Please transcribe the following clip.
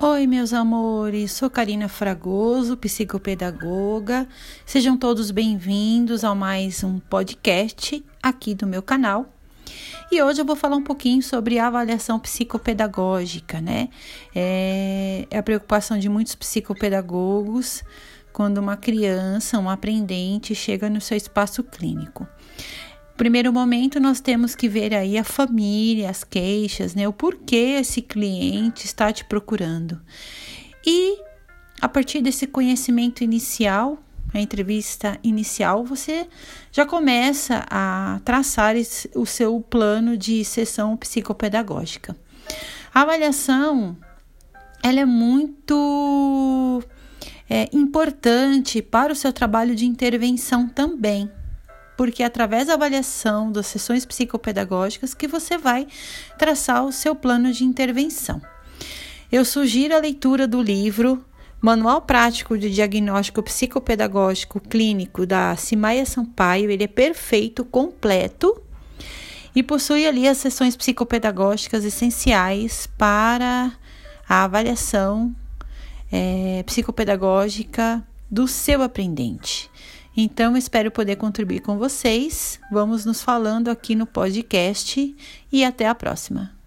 Oi, meus amores, sou Karina Fragoso, psicopedagoga. Sejam todos bem-vindos a mais um podcast aqui do meu canal. E hoje eu vou falar um pouquinho sobre avaliação psicopedagógica, né? É, é a preocupação de muitos psicopedagogos quando uma criança, um aprendente, chega no seu espaço clínico primeiro momento, nós temos que ver aí a família, as queixas, né? O porquê esse cliente está te procurando. E a partir desse conhecimento inicial, a entrevista inicial, você já começa a traçar o seu plano de sessão psicopedagógica. A avaliação ela é muito é, importante para o seu trabalho de intervenção também porque é através da avaliação das sessões psicopedagógicas que você vai traçar o seu plano de intervenção. Eu sugiro a leitura do livro Manual Prático de Diagnóstico Psicopedagógico Clínico da Simaia Sampaio. Ele é perfeito, completo e possui ali as sessões psicopedagógicas essenciais para a avaliação é, psicopedagógica do seu aprendente. Então, espero poder contribuir com vocês. Vamos nos falando aqui no podcast e até a próxima.